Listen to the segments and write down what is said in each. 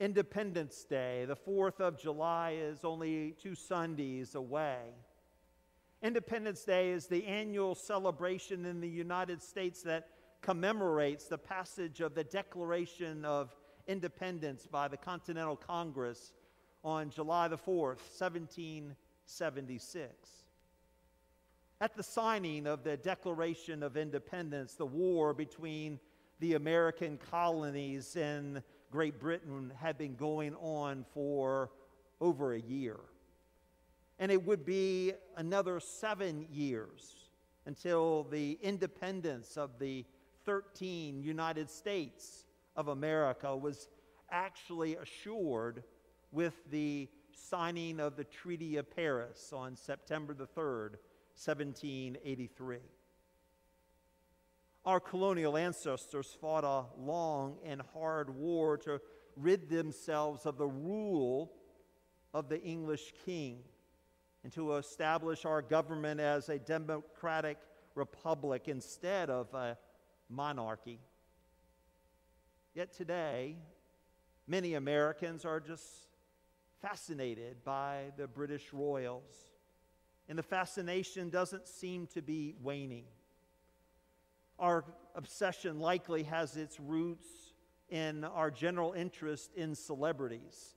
Independence Day, the 4th of July, is only two Sundays away. Independence Day is the annual celebration in the United States that commemorates the passage of the Declaration of Independence by the Continental Congress on July the 4th, 1776. At the signing of the Declaration of Independence, the war between the American colonies and Great Britain had been going on for over a year. And it would be another seven years until the independence of the 13 United States of America was actually assured with the signing of the Treaty of Paris on September the 3rd, 1783. Our colonial ancestors fought a long and hard war to rid themselves of the rule of the English king and to establish our government as a democratic republic instead of a monarchy. Yet today, many Americans are just fascinated by the British royals, and the fascination doesn't seem to be waning. Our obsession likely has its roots in our general interest in celebrities.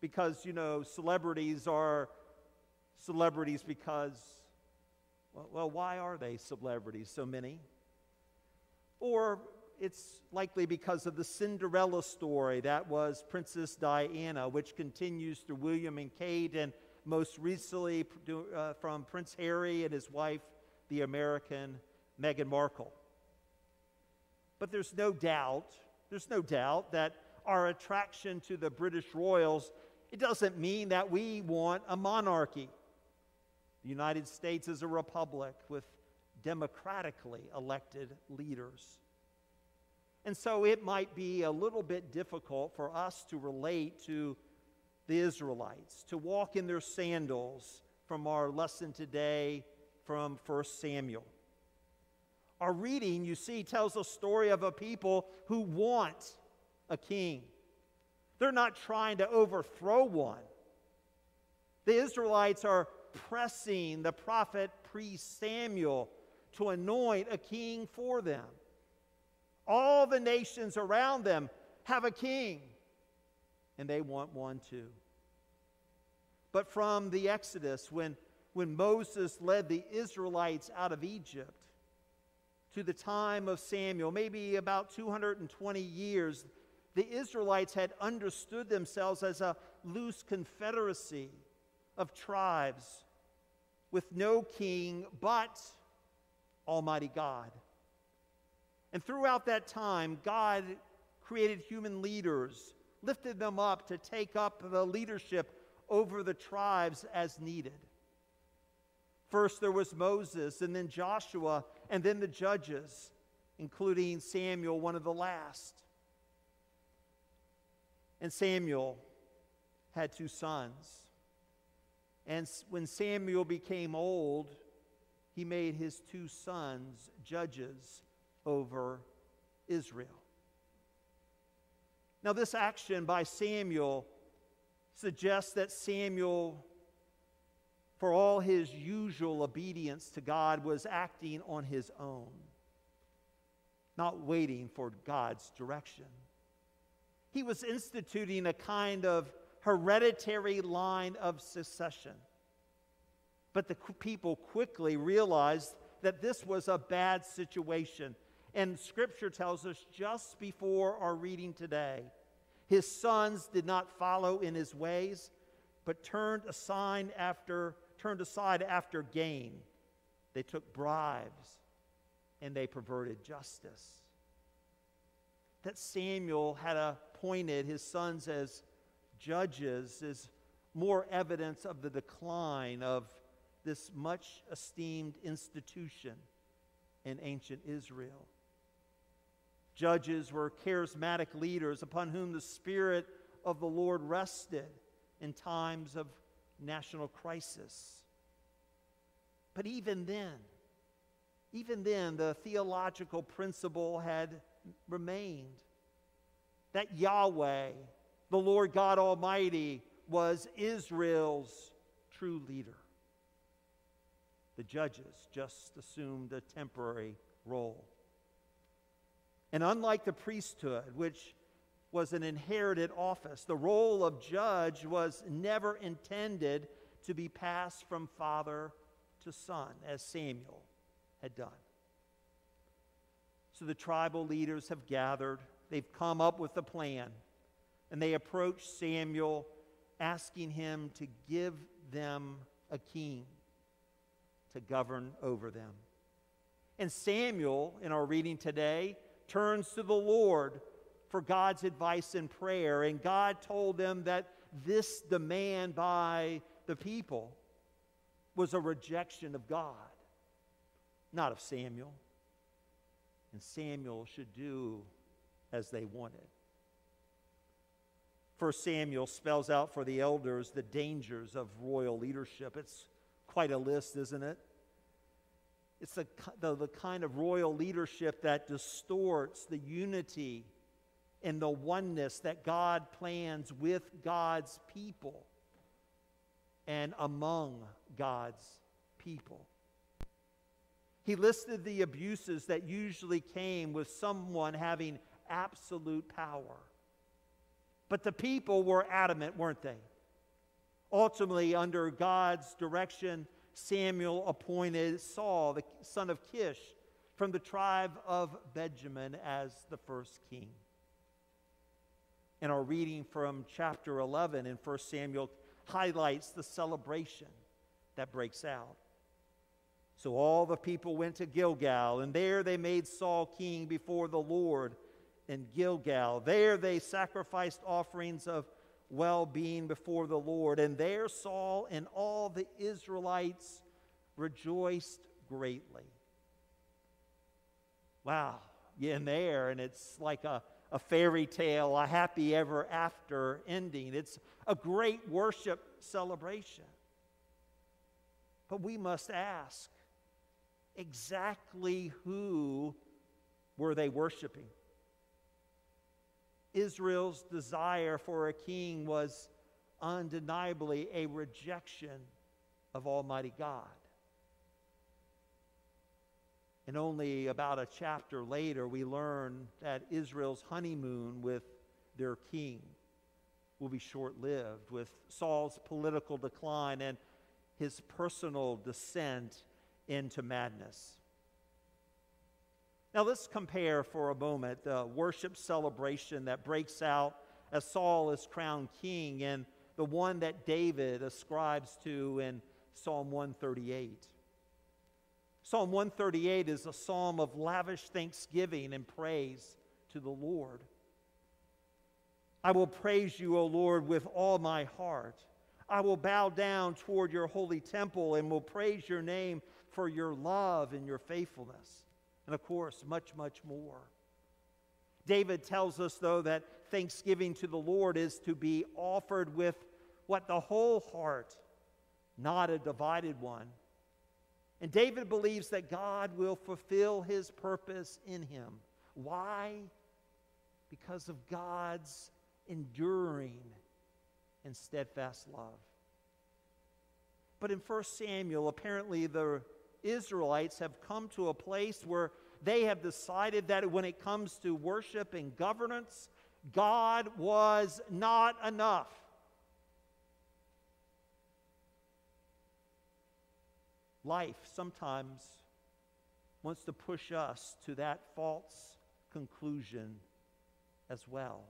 Because, you know, celebrities are celebrities because, well, why are they celebrities, so many? Or it's likely because of the Cinderella story that was Princess Diana, which continues through William and Kate, and most recently uh, from Prince Harry and his wife, the American Meghan Markle. But there's no doubt, there's no doubt that our attraction to the British royals, it doesn't mean that we want a monarchy. The United States is a republic with democratically elected leaders. And so it might be a little bit difficult for us to relate to the Israelites, to walk in their sandals from our lesson today from 1 Samuel. Our reading, you see, tells the story of a people who want a king. They're not trying to overthrow one. The Israelites are pressing the prophet priest Samuel to anoint a king for them. All the nations around them have a king, and they want one too. But from the Exodus, when, when Moses led the Israelites out of Egypt, to the time of Samuel, maybe about 220 years, the Israelites had understood themselves as a loose confederacy of tribes with no king but Almighty God. And throughout that time, God created human leaders, lifted them up to take up the leadership over the tribes as needed. First, there was Moses, and then Joshua, and then the judges, including Samuel, one of the last. And Samuel had two sons. And when Samuel became old, he made his two sons judges over Israel. Now, this action by Samuel suggests that Samuel for all his usual obedience to God, was acting on his own, not waiting for God's direction. He was instituting a kind of hereditary line of succession. But the people quickly realized that this was a bad situation. And scripture tells us just before our reading today, his sons did not follow in his ways, but turned aside after turned aside after gain. They took bribes and they perverted justice. That Samuel had appointed his sons as judges is more evidence of the decline of this much esteemed institution in ancient Israel. Judges were charismatic leaders upon whom the Spirit of the Lord rested in times of national crisis. But even then, even then, the theological principle had remained that Yahweh The Lord God Almighty was Israel's true leader. The judges just assumed a temporary role. And unlike the priesthood, which was an inherited office, the role of judge was never intended to be passed from father to son, as Samuel had done. So the tribal leaders have gathered, they've come up with a plan, and they approach Samuel asking him to give them a king to govern over them. And Samuel, in our reading today, turns to the Lord for God's advice and prayer. And God told them that this demand by the people was a rejection of God, not of Samuel. And Samuel should do as they wanted. First Samuel spells out for the elders the dangers of royal leadership. It's quite a list, isn't it? It's the, the, the kind of royal leadership that distorts the unity and the oneness that God plans with God's people and among God's people. He listed the abuses that usually came with someone having absolute power. But the people were adamant, weren't they? Ultimately, under God's direction, Samuel appointed Saul, the son of Kish, from the tribe of Benjamin, as the first king. And our reading from chapter 11 in 1 Samuel highlights the celebration that breaks out. So all the people went to Gilgal, and there they made Saul king before the Lord in Gilgal. There they sacrificed offerings of well being before the Lord. And there Saul and all the Israelites rejoiced greatly. Wow, in there, and it's like a, a fairy tale, a happy ever after ending. It's a great worship celebration. But we must ask exactly who were they worshiping? Israel's desire for a king was undeniably a rejection of Almighty God. And only about a chapter later, we learn that Israel's honeymoon with their king will be short lived, with Saul's political decline and his personal descent into madness. Now, let's compare for a moment the worship celebration that breaks out as Saul is crowned king and the one that David ascribes to in Psalm 138. Psalm 138 is a psalm of lavish thanksgiving and praise to the Lord. I will praise you, O Lord, with all my heart. I will bow down toward your holy temple and will praise your name for your love and your faithfulness and of course, much, much more. David tells us, though, that thanksgiving to the Lord is to be offered with what the whole heart, not a divided one. And David believes that God will fulfill his purpose in him. Why? Because of God's enduring and steadfast love. But in 1 Samuel, apparently the Israelites have come to a place where they have decided that when it comes to worship and governance, God was not enough. Life sometimes wants to push us to that false conclusion as well.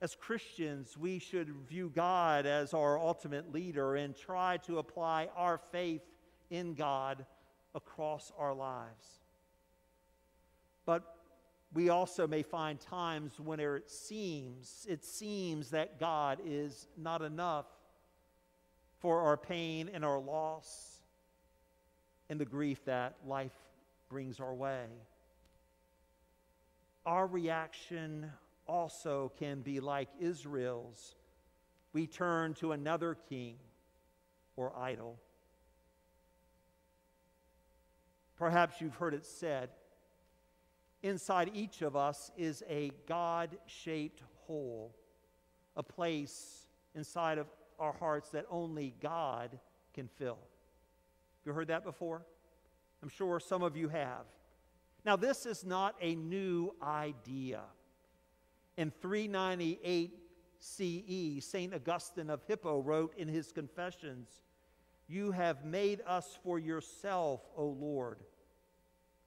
As Christians, we should view God as our ultimate leader and try to apply our faith in God across our lives. But we also may find times when it seems it seems that God is not enough for our pain and our loss and the grief that life brings our way. Our reaction also can be like Israel's. We turn to another king or idol. Perhaps you've heard it said inside each of us is a God shaped hole, a place inside of our hearts that only God can fill. Have You heard that before? I'm sure some of you have. Now, this is not a new idea. In 398 CE, St. Augustine of Hippo wrote in his Confessions, You have made us for yourself, O Lord,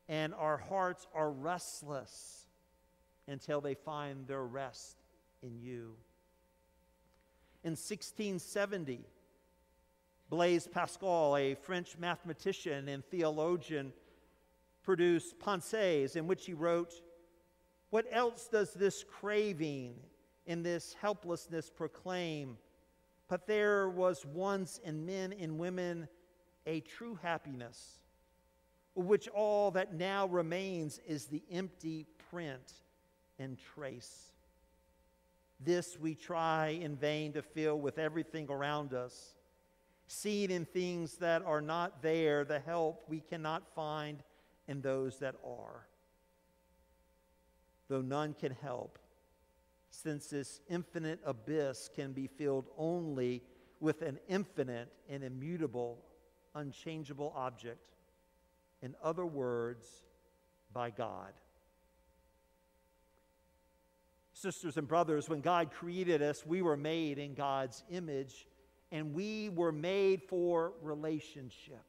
and our hearts are restless until they find their rest in you. In 1670, Blaise Pascal, a French mathematician and theologian, produced Pensées, in which he wrote, What else does this craving in this helplessness proclaim? But there was once in men and women a true happiness, of which all that now remains is the empty print and trace. This we try in vain to fill with everything around us, seeing in things that are not there the help we cannot find in those that are. Though none can help, since this infinite abyss can be filled only with an infinite and immutable, unchangeable object. In other words, by God. Sisters and brothers, when God created us, we were made in God's image and we were made for relationship.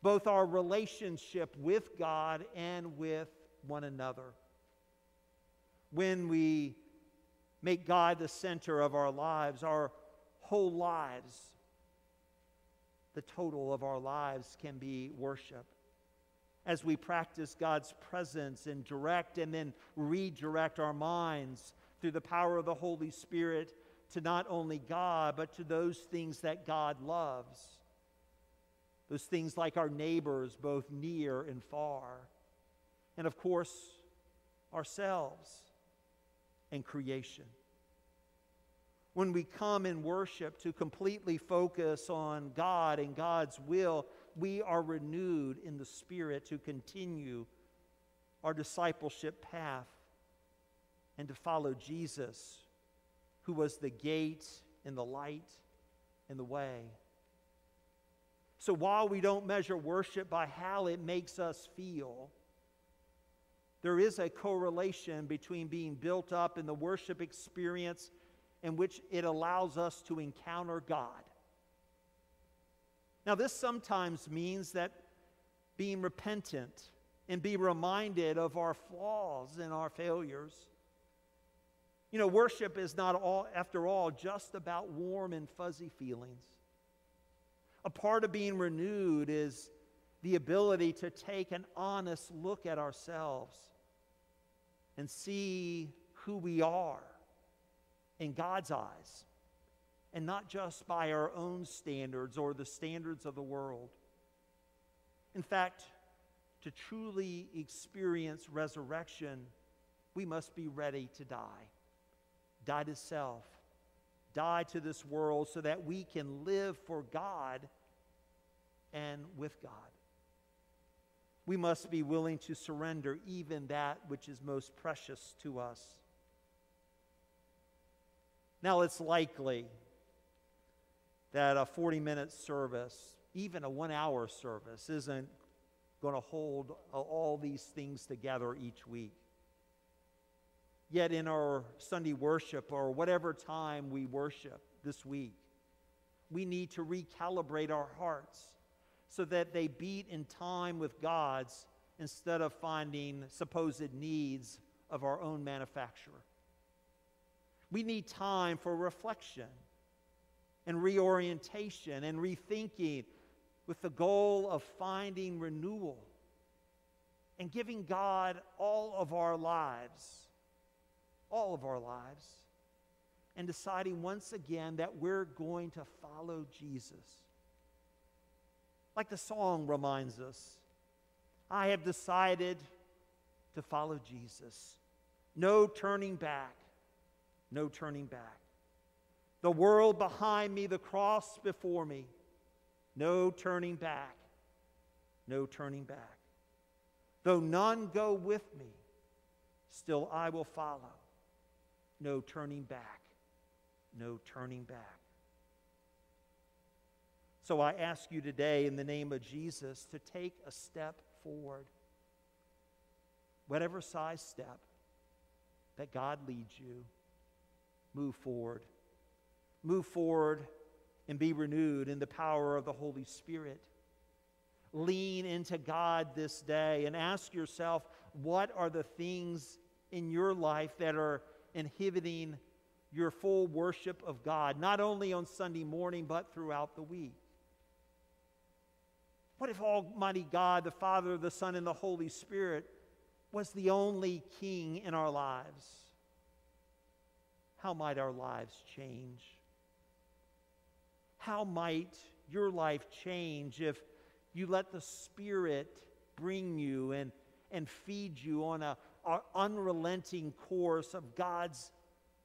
Both our relationship with God and with one another. When we make God the center of our lives, our whole lives, the total of our lives can be worship as we practice God's presence and direct and then redirect our minds through the power of the Holy Spirit to not only God, but to those things that God loves. Those things like our neighbors, both near and far. And of course, ourselves and creation. When we come in worship to completely focus on God and God's will, we are renewed in the Spirit to continue our discipleship path and to follow Jesus, who was the gate and the light and the way. So while we don't measure worship by how it makes us feel, there is a correlation between being built up in the worship experience in which it allows us to encounter God. Now, this sometimes means that being repentant and be reminded of our flaws and our failures. You know, worship is not all, after all, just about warm and fuzzy feelings. A part of being renewed is the ability to take an honest look at ourselves and see who we are in God's eyes and not just by our own standards or the standards of the world. In fact, to truly experience resurrection, we must be ready to die. Die to self, die to this world so that we can live for God and with God. We must be willing to surrender even that which is most precious to us. Now, it's likely that a 40 minute service, even a one hour service, isn't going to hold all these things together each week. Yet, in our Sunday worship or whatever time we worship this week, we need to recalibrate our hearts so that they beat in time with God's instead of finding supposed needs of our own manufacturer. We need time for reflection and reorientation and rethinking with the goal of finding renewal and giving God all of our lives, all of our lives, and deciding once again that we're going to follow Jesus. Like the song reminds us, I have decided to follow Jesus. No turning back, no turning back the world behind me, the cross before me. No turning back, no turning back. Though none go with me, still I will follow. No turning back. No turning back. So I ask you today, in the name of Jesus, to take a step forward. Whatever size step that God leads you, move forward. Move forward and be renewed in the power of the Holy Spirit. Lean into God this day and ask yourself what are the things in your life that are inhibiting your full worship of God, not only on Sunday morning, but throughout the week? What if Almighty God, the Father, the Son, and the Holy Spirit, was the only king in our lives? How might our lives change? How might your life change if you let the Spirit bring you and, and feed you on a, a unrelenting course of God's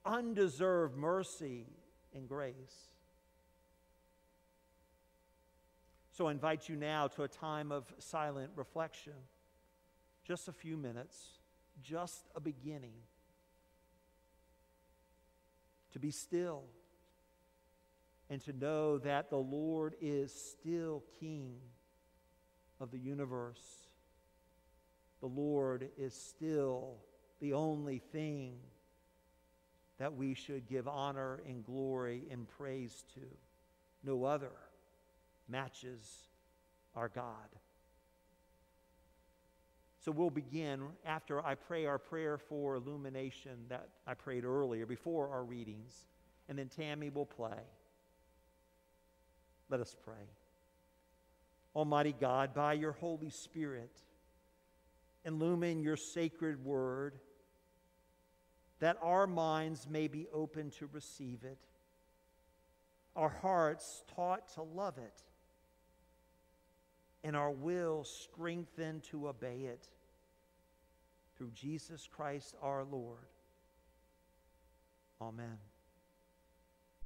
undeserved mercy and grace? So I invite you now to a time of silent reflection. Just a few minutes, just a beginning. To be still and to know that the Lord is still King of the universe. The Lord is still the only thing that we should give honor and glory and praise to. No other matches our God. So we'll begin after I pray our prayer for illumination that I prayed earlier before our readings. And then Tammy will play. Let us pray. Almighty God, by your Holy Spirit, illumine your sacred word that our minds may be open to receive it, our hearts taught to love it, and our will strengthened to obey it. Through Jesus Christ our Lord. Amen.